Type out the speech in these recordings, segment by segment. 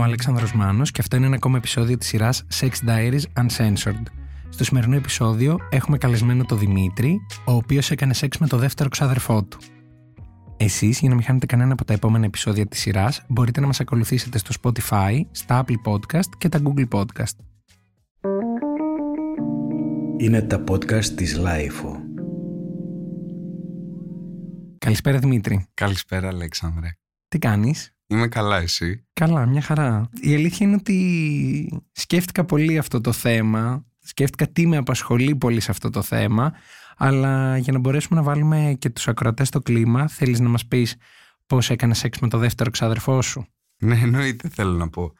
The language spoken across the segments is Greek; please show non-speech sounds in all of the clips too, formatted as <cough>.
Είμαι ο Αλέξανδρος Μάνος και αυτό είναι ένα ακόμα επεισόδιο της σειράς Sex Diaries Uncensored. Στο σημερινό επεισόδιο έχουμε καλεσμένο τον Δημήτρη, ο οποίος έκανε σεξ με το δεύτερο ξαδερφό του. Εσείς, για να μην χάνετε κανένα από τα επόμενα επεισόδια της σειράς, μπορείτε να μας ακολουθήσετε στο Spotify, στα Apple Podcast και τα Google Podcast. Είναι τα podcast της Lifeo. Καλησπέρα Δημήτρη. Καλησπέρα, Αλέξανδρε. Τι κάνεις; Είμαι καλά, εσύ; Καλά, μια χαρά. Η αλήθεια είναι ότι σκέφτηκα πολύ αυτό το θέμα. Σκέφτηκα τι με απασχολεί πολύ σε αυτό το θέμα. Αλλά για να μπορέσουμε να βάλουμε και τους ακροατές στο κλίμα, θέλεις να μας πεις πώς έκανες σεξ με το δεύτερο ξαδερφό σου; Ναι, εννοείται θέλω να πω.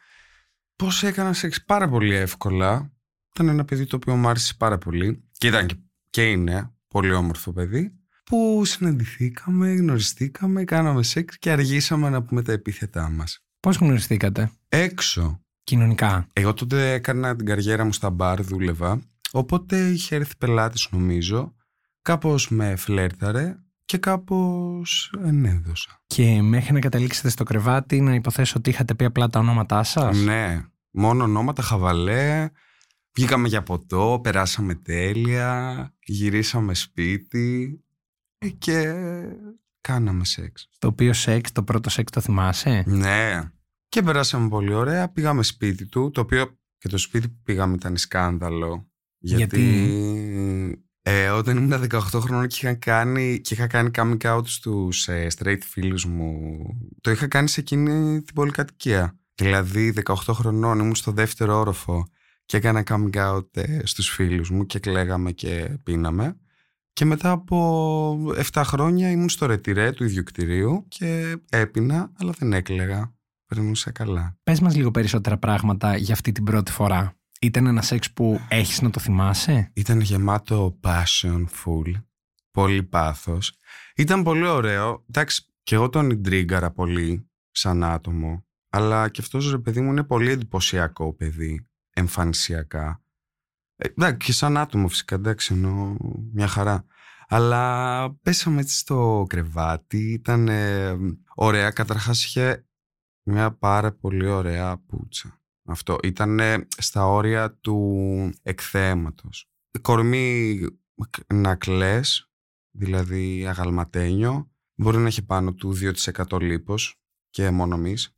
Πώς έκανα σεξ πάρα πολύ εύκολα. Ήταν ένα παιδί το οποίο μου άρεσε πάρα πολύ. Και ήταν και, και είναι πολύ όμορφο παιδί. Που συναντηθήκαμε, γνωριστήκαμε, κάναμε σεξ και αργήσαμε να πούμε τα επίθετά μας. Πώς γνωριστήκατε; Έξω. Κοινωνικά. Εγώ τότε έκανα την καριέρα μου στα μπαρ, δούλευα. Οπότε είχε έρθει πελάτης νομίζω. Κάπως με φλέρταρε και κάπως ενέδωσα. Και μέχρι να καταλήξετε στο κρεβάτι να υποθέσω ότι είχατε πει απλά τα ονόματά σας; Ναι, μόνο ονόματα χαβαλέ. Βγήκαμε για ποτό, περάσαμε τέλεια, γυρίσαμε σπίτι ε, και κάναμε σεξ. Το οποίο σεξ, το πρώτο σεξ το θυμάσαι; Ναι. Και περάσαμε πολύ ωραία. Πήγαμε σπίτι του, το οποίο και το σπίτι που πήγαμε ήταν σκάνδαλο. Γιατί, ε, όταν ήμουν 18 χρονών και είχα κάνει, και είχα κάνει coming out στους ε, straight φίλους μου, το είχα κάνει σε εκείνη την πολυκατοικία. Δηλαδή 18 χρονών ήμουν στο δεύτερο όροφο και έκανα coming out ε, στους φίλους μου και κλαίγαμε και πίναμε. Και μετά από 7 χρόνια ήμουν στο ρετυρέ του ίδιου κτηρίου και έπινα, αλλά δεν έκλαιγα. Περνούσα καλά. Πες μας λίγο περισσότερα πράγματα για αυτή την πρώτη φορά. Ήταν ένα σεξ που έχεις να το θυμάσαι; Ήταν γεμάτο passion full. Πολύ πάθος. Ήταν πολύ ωραίο. Εντάξει, και εγώ τον ιντρίγκαρα πολύ σαν άτομο. Αλλά και αυτός ρε παιδί μου είναι πολύ εντυπωσιακό παιδί. Εμφανισιακά. Ε, εντάξει, και σαν άτομο φυσικά, εντάξει, εννοώ μια χαρά. Αλλά πέσαμε έτσι στο κρεβάτι, ήταν ε, ωραία. Καταρχάς είχε μια πάρα πολύ ωραία πουτσα. Αυτό ήταν στα όρια του εκθέματος. Κορμί να κλαις, δηλαδή αγαλματένιο, μπορεί να έχει πάνω του 2% λίπος και μονομής.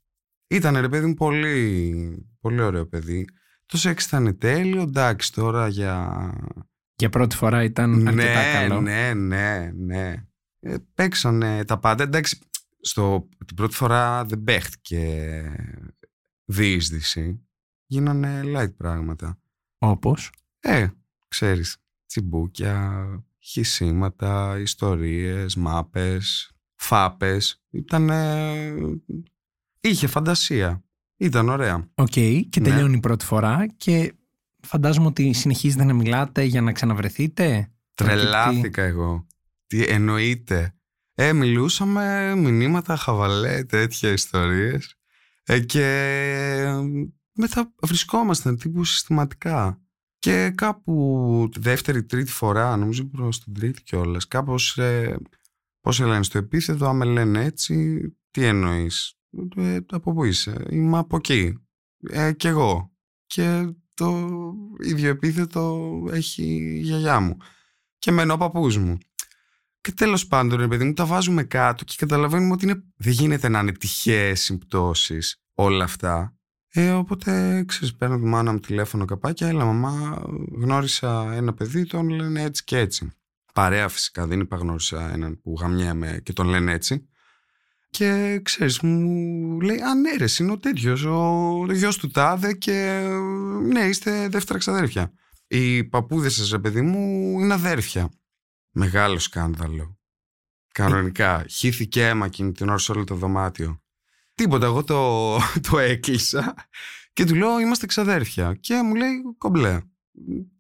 Ήταν ρε παιδί μου πολύ, πολύ ωραίο παιδί. Το σεξ ήταν τέλειο, εντάξει τώρα για... Για πρώτη φορά ήταν αρκετά ναι, καλό. Ναι, ναι, ναι. Ε, παίξανε τα πάντα. Εντάξει, στο, την πρώτη φορά δεν παίχτηκε διείσδυση. Γίνανε light πράγματα. Όπως; Ε, ξέρεις, τσιμπούκια, χυσίματα, ιστορίες, μάπες, φάπες. Ήταν... Είχε φαντασία. Ήταν ωραία. Οκ, και Ναι. τελειώνει η πρώτη φορά και φαντάζομαι ότι συνεχίζετε να μιλάτε για να ξαναβρεθείτε; Τρελάθηκα εγώ. Τι εννοείται. Ε, μιλούσαμε μηνύματα, χαβαλέ, τέτοια ιστορίες. Ε, και μετά βρισκόμασταν τύπου συστηματικά. Και κάπου τη δεύτερη, τρίτη φορά, νομίζω προς την τρίτη κιόλας. κάπως, ε, πώς λένε στο επίθετο, άμα λένε έτσι, τι εννοείς; Ε, από πού είσαι, είμαι από εκεί. Ε, κι εγώ. Και το ίδιο επίθετο έχει η γιαγιά μου. Και μένω ο παππούς μου. Και τέλος πάντων, ρε παιδί μου, τα βάζουμε κάτω και καταλαβαίνουμε ότι είναι... δεν γίνεται να είναι τυχαίες συμπτώσεις όλα αυτά. Ε, οπότε, ξέρεις, παίρνω τη μάνα μου τηλέφωνο καπάκια, έλα μαμά, γνώρισα ένα παιδί, τον λένε έτσι και έτσι. Παρέα φυσικά, δεν είπα γνώρισα έναν που γαμιέμαι και τον λένε έτσι. Και ξέρεις, μου λέει, α ναι ρε, είναι ο τέτοιος, ο γιος του τάδε και ναι, είστε δεύτερα ξαδέρφια. Οι παππούδες σας, ρε παιδί μου, είναι αδέρφια. Μεγάλο σκάνδαλο. Κανονικά. Χύθηκε αίμα εκείνη την ώρα σε όλο το δωμάτιο. Τίποτα, εγώ το, <laughs> το έκλεισα και του λέω είμαστε ξαδέρφια. Και μου λέει κομπλέ.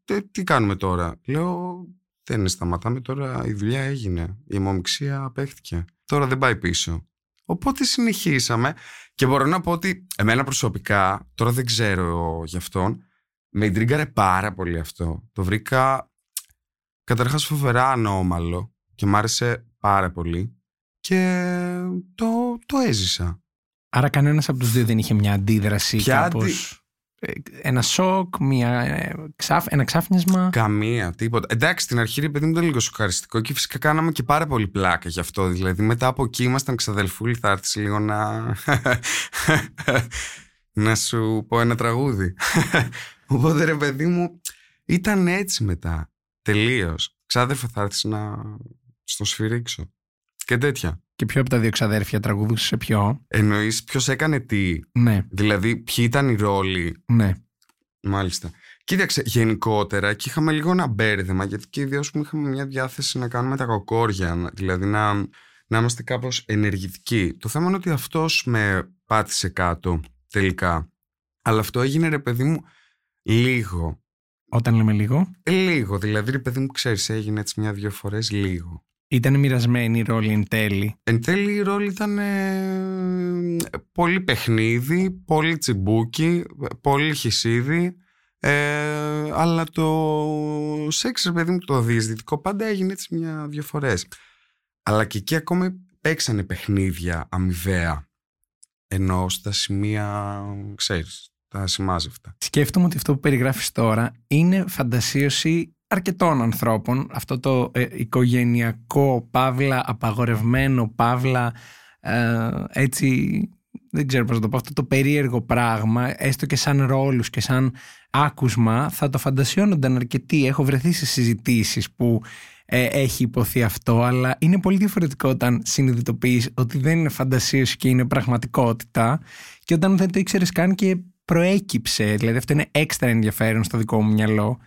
Τι, τι κάνουμε τώρα. Λέω δεν σταματάμε τώρα, η δουλειά έγινε. Η αιμομηξία απέχθηκε. Τώρα δεν πάει πίσω. Οπότε συνεχίσαμε και μπορώ να πω ότι εμένα προσωπικά, τώρα δεν ξέρω γι' αυτόν, με ιντρίγκαρε πάρα πολύ αυτό. Το βρήκα καταρχάς φοβερά ανώμαλο και μ' άρεσε πάρα πολύ και το, το έζησα. Άρα κανένας από τους δύο δεν είχε μια αντίδραση Ποια κάπως... αντι- ε, Ένα σοκ, μια, ε, ξάφ, ένα ξάφνιασμα. Καμία, τίποτα. Εντάξει, στην αρχή ρε παιδί μου ήταν λίγο σοκαριστικό και φυσικά κάναμε και πάρα πολύ πλάκα γι' αυτό. Δηλαδή μετά από εκεί ήμασταν ξαδελφούλοι, θα έρθεις λίγο να. <laughs> να σου πω ένα τραγούδι. <laughs> Οπότε ρε παιδί μου, ήταν έτσι μετά. Τελείως. Ξάδερφε, θα έρθεις να στο σφυρίξω. Και τέτοια. Και ποιο από τα δύο ξαδέρφια τραγουδούσε σε ποιο; Εννοείς ποιος έκανε τι; Ναι, Δηλαδή, ποιοι ήταν οι ρόλοι; Ναι. Μάλιστα. Κοίταξε, γενικότερα και είχαμε λίγο ένα μπέρδεμα γιατί και οι δύο μου είχαμε μια διάθεση να κάνουμε τα κοκόρια, να- δηλαδή να, να είμαστε κάπως ενεργητικοί. Το θέμα είναι ότι αυτός με πάτησε κάτω τελικά. Αλλά αυτό έγινε ρε παιδί μου λίγο. Όταν λέμε λίγο; Ε, Λίγο, δηλαδή ρε παιδί μου ξέρεις έγινε έτσι μια-δυο φορές λίγο. Ήταν μοιρασμένη η ρόλη εν τέλει. Εν τέλει η ρόλη ήταν ε, πολύ παιχνίδι, πολύ τσιμπούκι, πολύ χυσίδι. Ε, αλλά το σεξ, ρε παιδί μου, το διεισδυτικό πάντα έγινε έτσι μια-δυο φορές. Αλλά και εκεί ακόμη παίξανε παιχνίδια αμοιβαία. Ενώ στα σημεία, ξέρεις, τα σημάζευτα. Σκέφτομαι ότι αυτό που περιγράφεις τώρα είναι φαντασίωση αρκετών ανθρώπων. Αυτό το ε, οικογενειακό, παύλα, απαγορευμένο, παύλα, ε, έτσι, δεν ξέρω πώς να το πω, αυτό το περίεργο πράγμα, έστω και σαν ρόλους και σαν άκουσμα, θα το φαντασιώνονταν αρκετοί. Έχω βρεθεί σε συζητήσεις που ε, έχει υποθεί αυτό, αλλά είναι πολύ διαφορετικό όταν συνειδητοποιείς ότι δεν είναι φαντασίωση και είναι πραγματικότητα και όταν δεν το ήξερες καν και προέκυψε, δηλαδή αυτό είναι έξτρα ενδιαφέρον στο δικό μου μυαλό.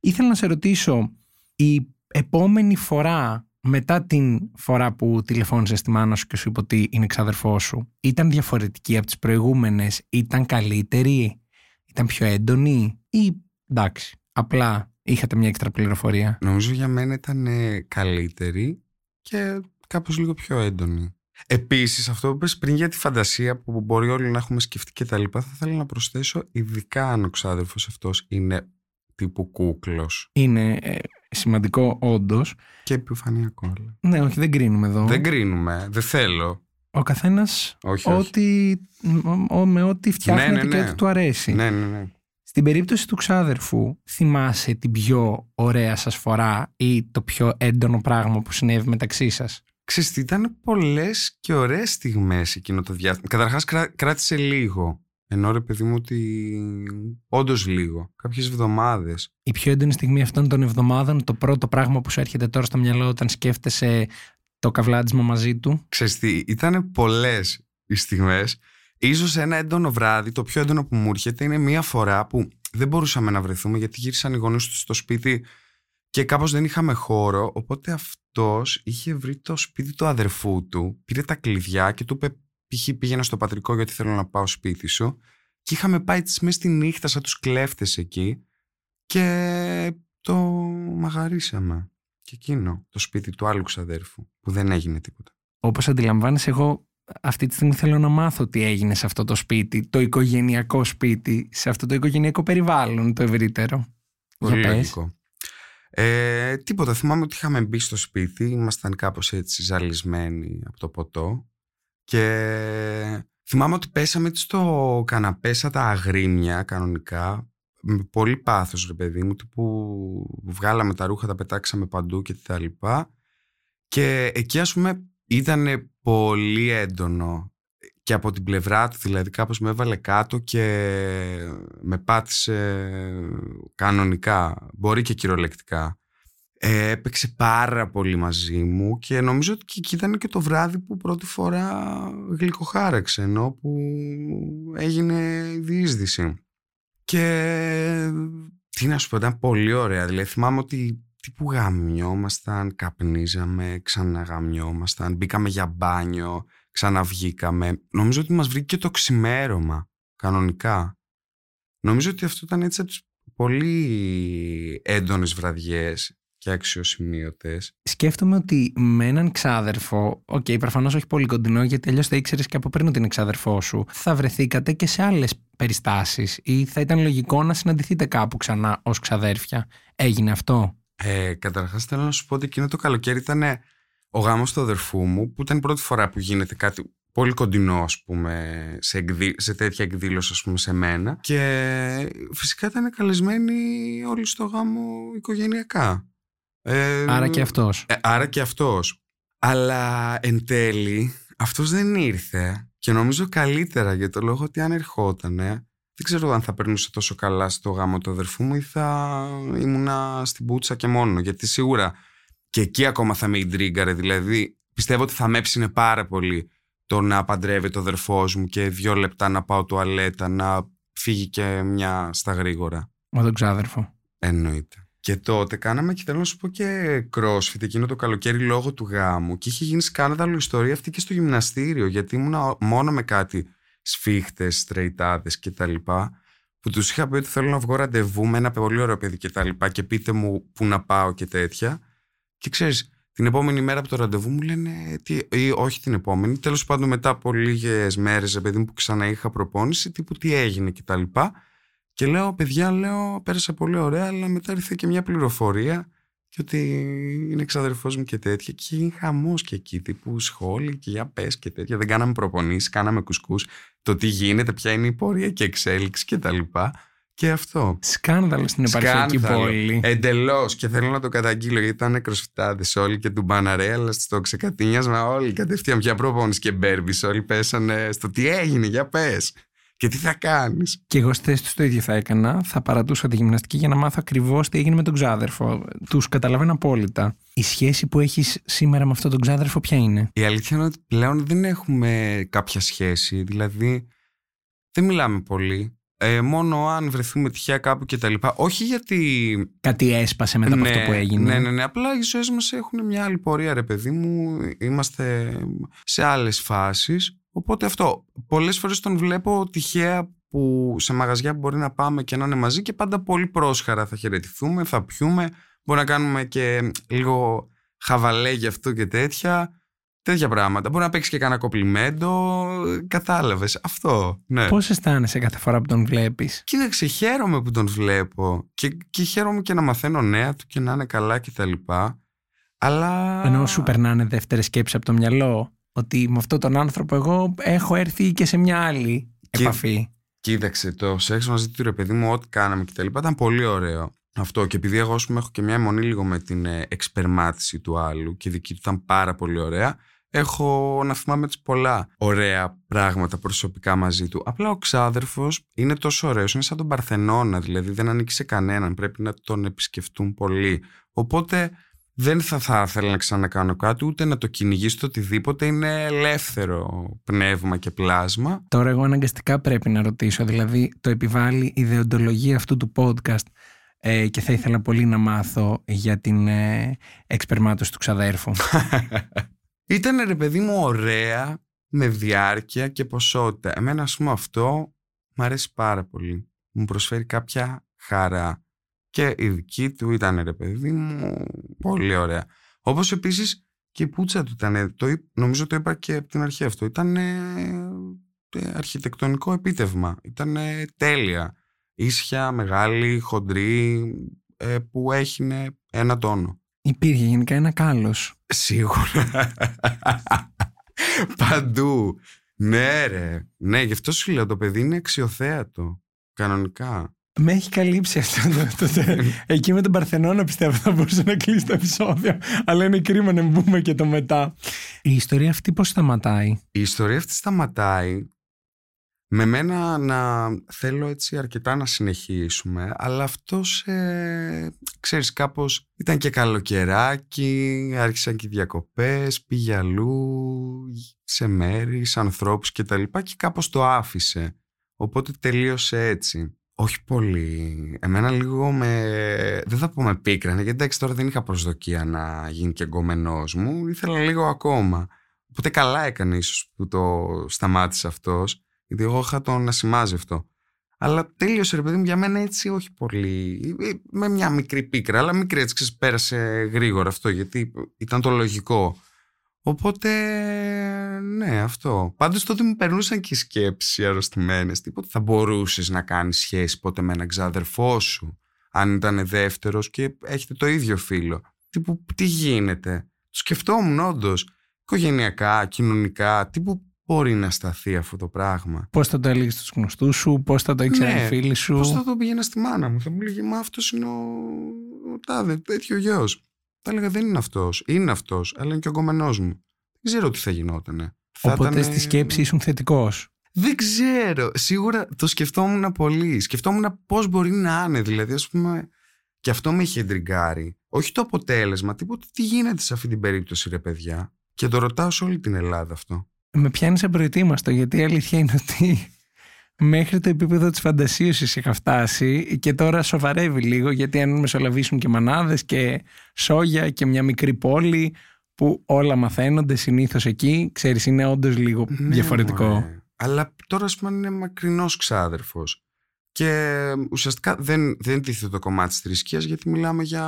Ήθελα να σε ρωτήσω, η επόμενη φορά μετά την φορά που τηλεφώνησες στη μάνα σου και σου είπε ότι είναι ξαδερφό σου, ήταν διαφορετική από τις προηγούμενες, ήταν καλύτερη, ήταν πιο έντονη ή εντάξει, απλά είχατε μια έξτρα πληροφορία; Νομίζω για μένα ήταν ε, καλύτερη και κάπως λίγο πιο έντονη. Επίσης αυτό που είπες πριν για τη φαντασία που μπορεί όλοι να έχουμε σκεφτεί και τα λοιπά θα ήθελα να προσθέσω ειδικά αν ο ξάδερφος αυτός είναι τύπου κούκλος Είναι ε, σημαντικό όντως. και επιφανειακό. αλλά. Ναι, όχι, δεν κρίνουμε εδώ. Δεν κρίνουμε, δεν θέλω. Ο καθένας Όχι, όχι. ό,τι, ο- ο- με ό,τι φτιάχνεται Ναι, ναι, και ναι. ό,τι του αρέσει. Ναι, ναι, ναι. Στην περίπτωση του ξάδερφου, θυμάσαι την πιο ωραία σας φορά ή το πιο έντονο πράγμα που συνέβη μεταξύ σας; Ξέρεις τι, ήταν πολλές και ωραίες στιγμές εκείνο το διάστημα. Καταρχάς κρά- κράτησε λίγο. Ενώ ρε παιδί μου ότι όντως λίγο. Κάποιες εβδομάδες. Η πιο έντονη στιγμή αυτών των εβδομάδων, το πρώτο πράγμα που σου έρχεται τώρα στο μυαλό όταν σκέφτεσαι το καβλάντισμα μαζί του; Ξέρεις τι, ήταν πολλές οι στιγμές. Ίσως ένα έντονο βράδυ, το πιο έντονο που μου έρχεται είναι μία φορά που δεν μπορούσαμε να βρεθούμε γιατί γύρισαν οι γονείς τους στο σπίτι και κάπως δεν είχαμε χώρο. Οπότε αυτός είχε βρει το σπίτι του αδερφού του, πήρε τα κλειδιά και του είπε π.χ. πήγαινα στο πατρικό γιατί θέλω να πάω σπίτι σου. Και είχαμε πάει τις μέσα στη νύχτα σαν τους κλέφτες εκεί και το μαγαρίσαμε. Και εκείνο, το σπίτι του άλλου ξαδέρφου, που δεν έγινε τίποτα. Όπως αντιλαμβάνεσαι εγώ αυτή τη στιγμή θέλω να μάθω τι έγινε σε αυτό το σπίτι, το οικογενειακό σπίτι, σε αυτό το οικογενειακό περιβάλλον το ευρύτερο. Πολύ Για πες. λογικό. Ε, τίποτα, θυμάμαι ότι είχαμε μπει στο σπίτι, ήμασταν κάπως έτσι ζαλισμένοι από το ποτό και θυμάμαι ότι πέσαμε έτσι στο καναπέ σαν τα αγρίμια κανονικά με πολύ πάθος ρε παιδί μου που βγάλαμε τα ρούχα, τα πετάξαμε παντού και τα λοιπά και εκεί ας πούμε ήταν πολύ έντονο και από την πλευρά του δηλαδή κάπως με έβαλε κάτω και με πάτησε κανονικά, μπορεί και κυριολεκτικά. Ε, έπαιξε πάρα πολύ μαζί μου και νομίζω ότι και εκεί ήταν και το βράδυ που πρώτη φορά γλυκοχάραξε ενώ που έγινε η διείσδυση. Και τι να σου πω, ήταν πολύ ωραία. Δηλαδή θυμάμαι ότι τύπου γαμιόμασταν, καπνίζαμε, ξαναγαμιόμασταν, μπήκαμε για μπάνιο, ξαναβγήκαμε. Νομίζω ότι μας βρήκε και το ξημέρωμα, κανονικά. Νομίζω ότι αυτό ήταν έτσι από τις πολύ έντονες βραδιές και αξιοσημείωτες. Σκέφτομαι ότι με έναν ξάδερφο, OK, okay, προφανώς όχι πολύ κοντινό, γιατί αλλιώς θα ήξερες και από πριν ότι είναι ξάδερφό σου, θα βρεθήκατε και σε άλλες περιστάσεις ή θα ήταν λογικό να συναντηθείτε κάπου ξανά ως ξαδέρφια. Έγινε αυτό; Ε, καταρχάς θέλω να σου πω ότι εκείνο το καλοκαίρι ήταν ο γάμος του αδερφού μου που ήταν η πρώτη φορά που γίνεται κάτι πολύ κοντινό ας πούμε σε, εκδη... σε τέτοια εκδήλωση ας πούμε σε μένα και φυσικά ήταν καλεσμένοι όλοι στο γάμο οικογενειακά. Ε, άρα και αυτός. Ε, άρα και αυτός. Αλλά εν τέλει αυτός δεν ήρθε και νομίζω καλύτερα για το λόγο ότι αν ερχότανε δεν ξέρω αν θα περνούσε τόσο καλά στο γάμο του αδερφού μου ή θα ήμουνα στην πούτσα και μόνος γιατί σίγουρα και εκεί ακόμα θα με ιντρίγκαρε δηλαδή πιστεύω ότι θα με έψινε πάρα πολύ το να παντρεύει το αδερφός μου και δύο λεπτά να πάω τουαλέτα να φύγει και μια στα γρήγορα. Με τον ξάδερφο. Εννοείται. Και τότε κάναμε και θέλω να σου πω και crossfit εκείνο το καλοκαίρι λόγω του γάμου και είχε γίνει σκάνδαλο ιστορία αυτή και στο γυμναστήριο γιατί ήμουν μόνο με κάτι σφίχτες, στρεϊτάδες και τα λοιπά που τους είχα πει ότι θέλω να βγω ραντεβού με ένα πολύ ωραίο παιδί και τα λοιπά και πείτε μου που να πάω και τέτοια. Και ξέρεις την επόμενη μέρα από το ραντεβού μου λένε τι, ή όχι την επόμενη τέλος πάντων μετά από λίγες μέρες παιδί μου που ξανά είχα προπόνηση τύπου τι έγινε και τα λοιπά και λέω, παιδιά, λέω, πέρασα πολύ ωραία, αλλά μετά ήρθε και μια πληροφορία και ότι είναι εξαδερφός μου και τέτοια. Και είναι χαμός και εκεί, τύπου σχόλοι και για πες και τέτοια. Δεν κάναμε προπονήσεις, κάναμε κουσκούς. Το τι γίνεται, ποια είναι η πορεία και εξέλιξη και τα λοιπά. Και αυτό. Σκάνδαλο στην επαρχιακή πόλη. Εντελώς. Και θέλω να το καταγγείλω γιατί ήταν κροσφυτάδε όλοι και του μπαναρέ, αλλά στο ξεκατίνιασμα όλοι κατευθείαν πια προπόνηση και μπέρμπις. Όλοι πέσανε στο τι έγινε, για πες. Και τι θα κάνεις; Και εγώ στη θέση τους το ίδιο θα έκανα. Θα παρατούσα τη γυμναστική για να μάθω ακριβώς τι έγινε με τον ξάδερφο. Τους καταλαβαίνω απόλυτα. Η σχέση που έχεις σήμερα με αυτόν τον ξάδερφο, ποια είναι; Η αλήθεια είναι ότι πλέον δεν έχουμε κάποια σχέση. Δηλαδή, δεν μιλάμε πολύ. Ε, μόνο αν βρεθούμε τυχαία κάπου και τα λοιπά. Όχι γιατί. Κάτι έσπασε μετά από ναι, αυτό που έγινε. Ναι, ναι, ναι. Απλά οι ζωές μας έχουν μια άλλη πορεία, ρε παιδί μου. Είμαστε σε άλλες φάσεις. Οπότε αυτό. Πολλές φορές τον βλέπω τυχαία που σε μαγαζιά που μπορεί να πάμε και να είναι μαζί και πάντα πολύ πρόσχαρα θα χαιρετηθούμε, θα πιούμε. Μπορεί να κάνουμε και λίγο χαβαλέ γι' αυτό και τέτοια. Τέτοια πράγματα. Μπορεί να παίξεις και κανένα κοπλιμέντο. Κατάλαβες. Αυτό. Ναι. Πώς αισθάνεσαι κάθε φορά που τον βλέπεις; Κοίταξε, χαίρομαι που τον βλέπω. Και, και χαίρομαι και να μαθαίνω νέα του και να είναι καλά κτλ. Αλλά. Ενώ σου περνάνε δεύτερες σκέψεις από το μυαλό; Ότι με αυτόν τον άνθρωπο εγώ έχω έρθει και σε μια άλλη επαφή. Κοίταξε, το σεξ μαζί του ρε παιδί μου, ό,τι κάναμε και τα λοιπά ήταν πολύ ωραίο. Αυτό και επειδή εγώ πούμε, έχω και μια αιμονή λίγο με την ε, εξπερμάτιση του άλλου και η δική του ήταν πάρα πολύ ωραία, έχω να θυμάμαι έτσι πολλά ωραία πράγματα προσωπικά μαζί του. Απλά ο ξάδερφος είναι τόσο ωραίος, είναι σαν τον Παρθενώνα, δηλαδή δεν ανήκει σε κανέναν, πρέπει να τον επισκεφτούν πολύ. Οπότε δεν θα, θα ήθελα να ξανακάνω κάτι, ούτε να το κυνηγήσω το οτιδήποτε. Είναι ελεύθερο πνεύμα και πλάσμα. Τώρα εγώ αναγκαστικά πρέπει να ρωτήσω, δηλαδή το επιβάλλει η ιδεοντολογία αυτού του podcast ε, και θα ήθελα πολύ να μάθω για την ε, εξπερμάτωση του ξαδέρφου. <laughs> Ήταν ρε παιδί μου ωραία, με διάρκεια και ποσότητα. Εμένα ας πούμε αυτό μου αρέσει πάρα πολύ. Μου προσφέρει κάποια χαρά. Και η δική του ήταν ρε παιδί μου πολύ ωραία. Όπως επίσης και η πούτσα του ήταν, το, νομίζω το είπα και από την αρχή αυτό, ήταν ε, αρχιτεκτονικό επίτευγμα, ήταν τέλεια. Ίσια, μεγάλη, χοντρή, ε, που έχει ένα τόνο. Υπήρχε γενικά ένα κάλος. Σίγουρα. Παντού. Ναι ρε. Ναι, γι' αυτό σου λέω το παιδί είναι αξιοθέατο. Κανονικά. Με έχει καλύψει αυτό. Το, το, <laughs> εκεί με τον Παρθενώνα πιστεύω θα μπορούσε να κλείσει το επεισόδιο. Αλλά είναι κρίμα να μπούμε και το μετά. Η ιστορία αυτή πώς σταματάει; Η ιστορία αυτή σταματάει με μένα να θέλω έτσι αρκετά να συνεχίσουμε, αλλά αυτός, ε, ξέρεις, κάπως ήταν και καλοκαιράκι, άρχισαν και οι διακοπές, πήγε αλλού, σε μέρη, σε ανθρώπους και τα λοιπά και κάπως το άφησε. Οπότε τελείωσε έτσι. Όχι πολύ. Εμένα λίγο με. Δεν θα πω με πίκρανε, γιατί εντάξει τώρα δεν είχα προσδοκία να γίνει και εγκομενός μου. Ήθελα λίγο ακόμα. Οπότε καλά έκανε ίσως που το σταμάτησε αυτός, γιατί εγώ είχα τον ασημάζευτο. Αλλά τέλειωσε ρε παιδί μου για μένα έτσι όχι πολύ. Με μια μικρή πίκρα, αλλά μικρή έτσι ξεσπέρασε γρήγορα αυτό, γιατί ήταν το λογικό. Οπότε, ναι, αυτό. Πάντως τότε μου περνούσαν και σκέψεις αρρωστημένες. Τίποτα θα μπορούσες να κάνεις σχέση ποτέ με έναν ξάδερφό σου, αν ήταν δεύτερος και έχετε το ίδιο φίλο. Τύπου, τι γίνεται; Το σκεφτόμουν όντως. Οικογενειακά, κοινωνικά. Τύπου, μπορεί να σταθεί αυτό το πράγμα. Πώς θα το έλεγες στους γνωστούς σου, πώς θα το ήξερε Ναι, οι φίλοι σου; Πώς θα το πήγαινα στη μάνα μου, θα μου λέγε Μα αυτός είναι ο, ο τάδε, τέτοιο γιος. Θα έλεγα Δεν είναι αυτός. Είναι αυτός, αλλά είναι και ο κομμενό μου. Δεν ξέρω τι θα γινότανε. Θα Οπότε ήτανε- στη σκέψη ήσουν θετικός. Δεν ξέρω. Σίγουρα το σκεφτόμουν πολύ. Σκεφτόμουν πώς μπορεί να είναι. Δηλαδή, ας πούμε. Και αυτό με είχε εντριγκάρει. Όχι το αποτέλεσμα, τίποτα. Τι γίνεται σε αυτή την περίπτωση, ρε παιδιά; Και το ρωτάω σε όλη την Ελλάδα αυτό. Με πιάνει απροετοίμαστο, γιατί η αλήθεια είναι ότι μέχρι το επίπεδο της φαντασίωσης είχα φτάσει και τώρα σοβαρεύει λίγο γιατί αν μεσολαβήσουν και μανάδες και σόγια και μια μικρή πόλη που όλα μαθαίνονται συνήθως εκεί, ξέρεις είναι όντως λίγο Ναι, διαφορετικό. μωρέ. Αλλά τώρα, ας πούμε, είναι μακρινός ξάδερφος. Και ουσιαστικά δεν, δεν τίθεται το κομμάτι της θρησκείας γιατί μιλάμε για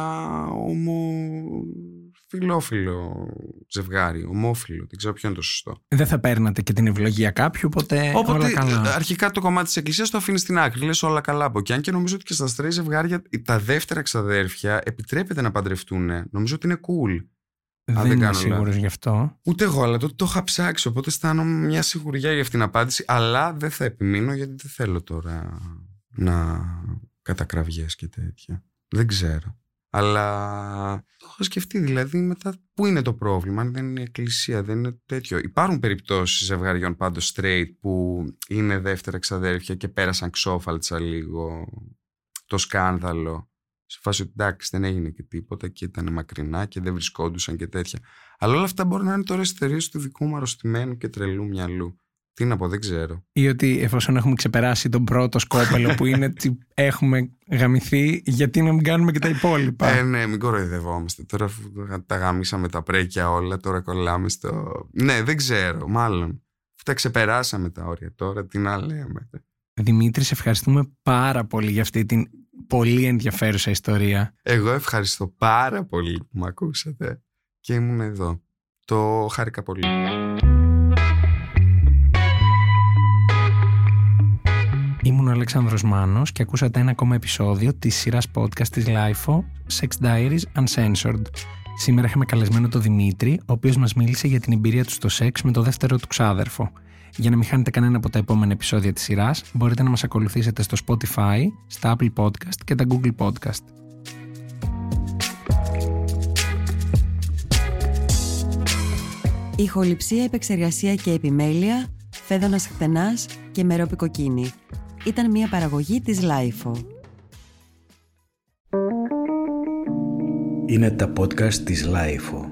ομοφιλόφιλο ζευγάρι, ομόφιλο. Δεν ξέρω ποιο είναι το σωστό. Δεν θα παίρνατε και την ευλογία κάποιου, οπότε, Οπότε όλα καλά. αρχικά το κομμάτι της εκκλησίας το αφήνεις στην άκρη. Λες όλα καλά από εκεί. Αν και νομίζω ότι και στα στρέι ζευγάρια τα δεύτερα ξαδέρφια επιτρέπεται να παντρευτούν. Νομίζω ότι είναι cool. δεν δεν είμαι κάνω σίγουρος λάθος. γι' αυτό. Ούτε εγώ, αλλά τότε το είχα ψάξει. Οπότε αισθάνομαι μια σιγουριά για αυτήν την απάντηση. Αλλά δεν θα επιμείνω γιατί δεν θέλω τώρα να κατακραυγές και τέτοια. Δεν ξέρω. Αλλά το έχω σκεφτεί δηλαδή μετά πού είναι το πρόβλημα, αν δεν είναι η εκκλησία, δεν είναι τέτοιο. Υπάρχουν περιπτώσεις ζευγαριών πάντως straight που είναι δεύτερα ξαδέρφια και πέρασαν ξόφαλτσα λίγο το σκάνδαλο. Σε φάση ότι εντάξει δεν έγινε και τίποτα και ήταν μακρινά και δεν βρισκόντουσαν και τέτοια. Αλλά όλα αυτά μπορεί να είναι τώρα εταιρείε του δικού μου αρρωστημένου και τρελού μυαλού. Τι να πω, δεν ξέρω. Ή ότι εφόσον έχουμε ξεπεράσει τον πρώτο σκόπελο που είναι <laughs> ότι έχουμε γαμηθεί, γιατί να μην κάνουμε και τα υπόλοιπα; Ε, ναι, μην κοροϊδευόμαστε. Τώρα αφού τα γαμίσαμε τα πρέκια όλα, τώρα κολλάμε στο. Ναι, δεν ξέρω, μάλλον. Αφού τα ξεπεράσαμε τα όρια τώρα, τι να λέμε. Δημήτρη, σε ευχαριστούμε πάρα πολύ για αυτή την πολύ ενδιαφέρουσα ιστορία. Εγώ ευχαριστώ πάρα πολύ που με ακούσατε και ήμουν εδώ. Το χάρηκα πολύ. Ήμουν ο Αλέξανδρος Μάνος και ακούσατε ένα ακόμα επεισόδιο της σειράς podcast της LIFO, Sex Diaries Uncensored. Σήμερα είχαμε καλεσμένο τον Δημήτρη, ο οποίος μας μίλησε για την εμπειρία του στο σεξ με το δεύτερο του ξάδερφο. Για να μην χάνετε κανένα από τα επόμενα επεισόδια της σειράς, μπορείτε να μας ακολουθήσετε στο Spotify, στα Apple Podcast και τα Google Podcast. Ηχοληψία, επεξεργασία και επιμέλεια, φέδωνας χτενάς και μερόπικοκίνη. Ήταν μια παραγωγή της Lifeo. Είναι τα podcast της Lifeo.